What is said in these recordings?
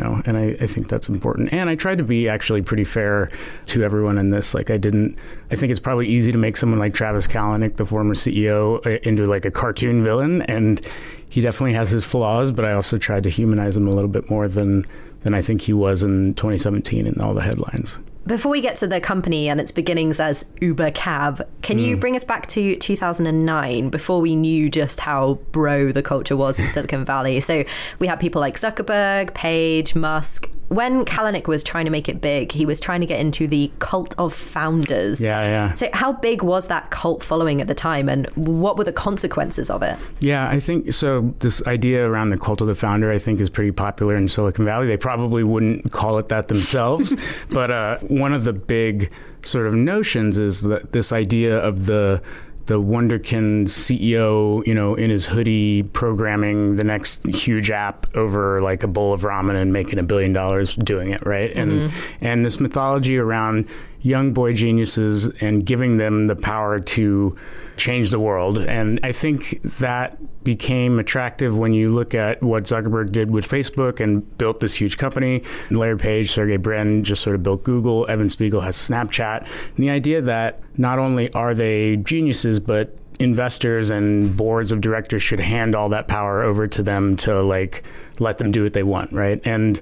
know, and I, I think that's important. And I tried to be actually pretty fair to everyone in this. Like I didn't. I think it's probably easy to make someone like Travis Kalanick, the former CEO, uh, into like a cartoon villain, and he definitely has his flaws. But I also tried to humanize him a little bit more than than I think he was in 2017 in all the headlines. Before we get to the company and its beginnings as Uber Cab, can you hmm. bring us back to 2009 before we knew just how bro the culture was in Silicon Valley? So we had people like Zuckerberg, Page, Musk. When Kalanick was trying to make it big, he was trying to get into the cult of founders. Yeah, yeah. So how big was that cult following at the time and what were the consequences of it? Yeah, I think so. This idea around the cult of the founder, I think, is pretty popular in Silicon Valley. They probably wouldn't call it that themselves, but uh, one of the big sort of notions is that this idea of the the Wonderkin CEO, you know, in his hoodie programming the next huge app over like a bowl of ramen and making a billion dollars doing it, right? And mm-hmm. and this mythology around young boy geniuses and giving them the power to change the world. And I think that became attractive when you look at what Zuckerberg did with Facebook and built this huge company. Larry Page, Sergey Brin just sort of built Google. Evan Spiegel has Snapchat. And the idea that not only are they geniuses, but investors and boards of directors should hand all that power over to them to like let them do what they want, right? And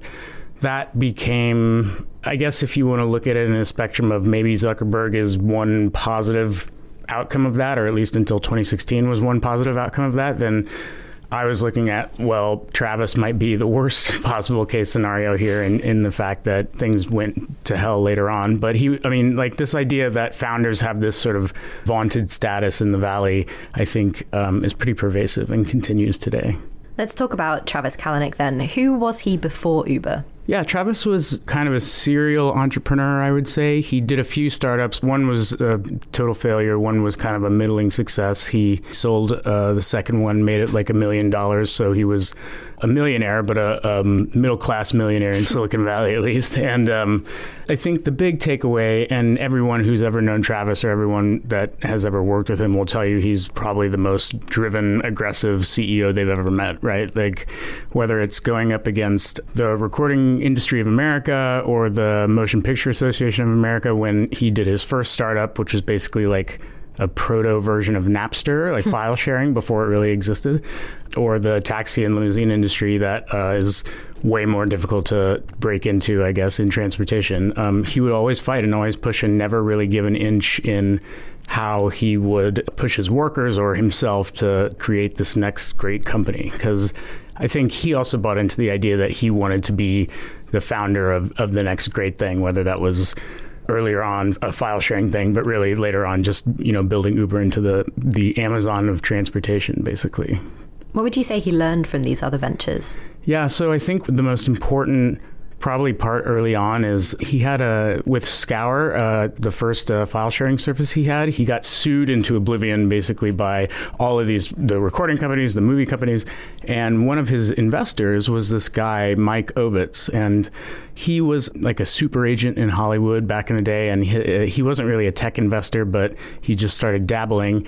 that became I guess if you want to look at it in a spectrum of maybe Zuckerberg is one positive outcome of that, or at least until 2016 was one positive outcome of that, then I was looking at, well, Travis might be the worst possible case scenario here in, in the fact that things went to hell later on. But he, I mean, like this idea that founders have this sort of vaunted status in the Valley, I think um, is pretty pervasive and continues today. Let's talk about Travis Kalanick then. Who was he before Uber? Yeah, Travis was kind of a serial entrepreneur, I would say. He did a few startups. One was a total failure, one was kind of a middling success. He sold uh, the second one, made it like a million dollars, so he was a millionaire, but a, a middle class millionaire in Silicon Valley at least. And um, I think the big takeaway, and everyone who's ever known Travis or everyone that has ever worked with him will tell you he's probably the most driven, aggressive CEO they've ever met, right? Like whether it's going up against the recording industry of America or the Motion Picture Association of America when he did his first startup, which was basically like a proto version of Napster, like hmm. file sharing before it really existed, or the taxi and limousine industry that uh, is way more difficult to break into, I guess, in transportation. Um, he would always fight and always push and never really give an inch in how he would push his workers or himself to create this next great company. Because I think he also bought into the idea that he wanted to be the founder of, of the next great thing, whether that was earlier on a file sharing thing, but really later on just you know building Uber into the the Amazon of transportation, basically. What would you say he learned from these other ventures? Yeah, so I think the most important probably part early on is he had a with Scour, uh, the first uh, file sharing service he had. He got sued into oblivion basically by all of these the recording companies, the movie companies, and one of his investors was this guy Mike Ovitz, and he was like a super agent in Hollywood back in the day, and he, he wasn't really a tech investor, but he just started dabbling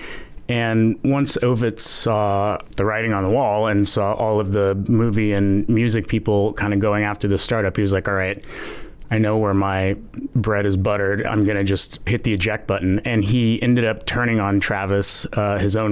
and once Ovitz saw the writing on the wall and saw all of the movie and music people kind of going after the startup, he was like, all right, I know where my bread is buttered. I'm going to just hit the eject button. And he ended up turning on Travis, uh, his own